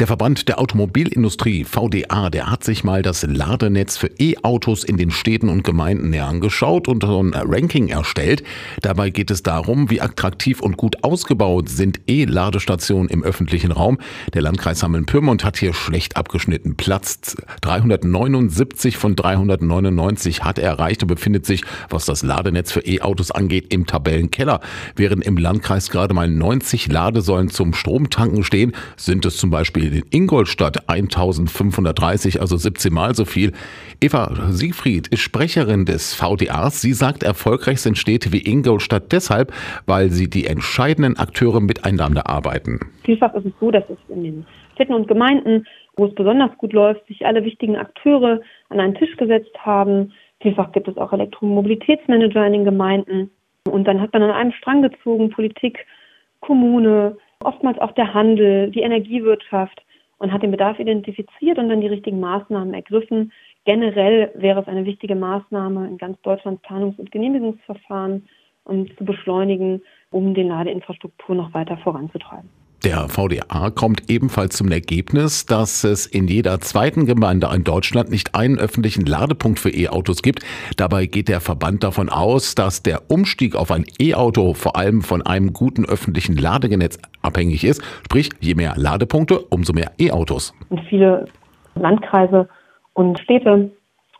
Der Verband der Automobilindustrie VDA, der hat sich mal das Ladenetz für E-Autos in den Städten und Gemeinden näher angeschaut und so ein Ranking erstellt. Dabei geht es darum, wie attraktiv und gut ausgebaut sind E-Ladestationen im öffentlichen Raum. Der Landkreis Hameln-Pyrmont hat hier schlecht abgeschnitten. Platz 379 von 399 hat er erreicht und befindet sich, was das Ladenetz für E-Autos angeht, im Tabellenkeller. Während im Landkreis gerade mal 90 Ladesäulen zum Stromtanken stehen, sind es zum Beispiel in Ingolstadt 1530, also 17 Mal so viel. Eva Siegfried ist Sprecherin des VDAs. Sie sagt, erfolgreich sind Städte wie Ingolstadt deshalb, weil sie die entscheidenden Akteure miteinander arbeiten. Vielfach ist es so, dass es in den Städten und Gemeinden, wo es besonders gut läuft, sich alle wichtigen Akteure an einen Tisch gesetzt haben. Vielfach gibt es auch Elektromobilitätsmanager in den Gemeinden. Und dann hat man an einem Strang gezogen, Politik, Kommune, oftmals auch der Handel, die Energiewirtschaft und hat den Bedarf identifiziert und dann die richtigen Maßnahmen ergriffen. Generell wäre es eine wichtige Maßnahme, in ganz Deutschland Planungs- und Genehmigungsverfahren um, zu beschleunigen, um die Ladeinfrastruktur noch weiter voranzutreiben. Der VDA kommt ebenfalls zum Ergebnis, dass es in jeder zweiten Gemeinde in Deutschland nicht einen öffentlichen Ladepunkt für E-Autos gibt. Dabei geht der Verband davon aus, dass der Umstieg auf ein E-Auto vor allem von einem guten öffentlichen Ladegenetz abhängig ist. Sprich, je mehr Ladepunkte, umso mehr E-Autos. Und viele Landkreise und Städte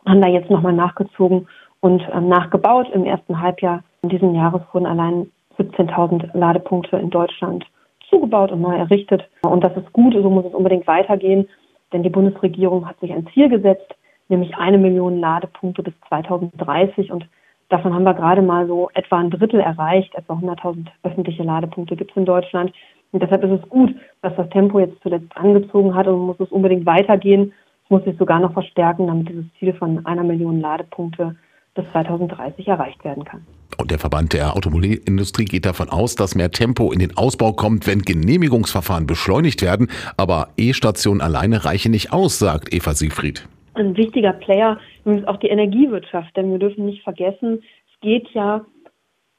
haben da jetzt nochmal nachgezogen und ähm, nachgebaut. Im ersten Halbjahr dieses Jahres wurden allein 17.000 Ladepunkte in Deutschland zugebaut und neu errichtet. Und das ist gut, so muss es unbedingt weitergehen, denn die Bundesregierung hat sich ein Ziel gesetzt, nämlich eine Million Ladepunkte bis 2030 und davon haben wir gerade mal so etwa ein Drittel erreicht. Etwa 100.000 öffentliche Ladepunkte gibt es in Deutschland. Und deshalb ist es gut, dass das Tempo jetzt zuletzt angezogen hat und muss es unbedingt weitergehen. Es muss sich sogar noch verstärken, damit dieses Ziel von einer Million Ladepunkte bis 2030 erreicht werden kann. Und der Verband der Automobilindustrie geht davon aus, dass mehr Tempo in den Ausbau kommt, wenn Genehmigungsverfahren beschleunigt werden. Aber E-Stationen alleine reichen nicht aus, sagt Eva Siegfried. Ein wichtiger Player ist auch die Energiewirtschaft, denn wir dürfen nicht vergessen, es geht ja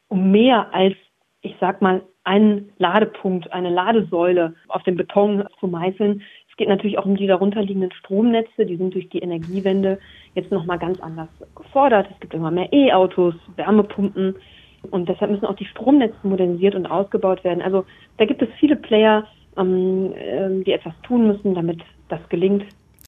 um mehr als, ich sag mal, einen Ladepunkt, eine Ladesäule auf dem Beton zu meißeln. Es geht natürlich auch um die darunterliegenden Stromnetze, die sind durch die Energiewende jetzt nochmal ganz anders gefordert. Es gibt immer mehr E-Autos, Wärmepumpen und deshalb müssen auch die Stromnetze modernisiert und ausgebaut werden. Also da gibt es viele Player, ähm, ähm die etwas tun müssen, damit das gelingt.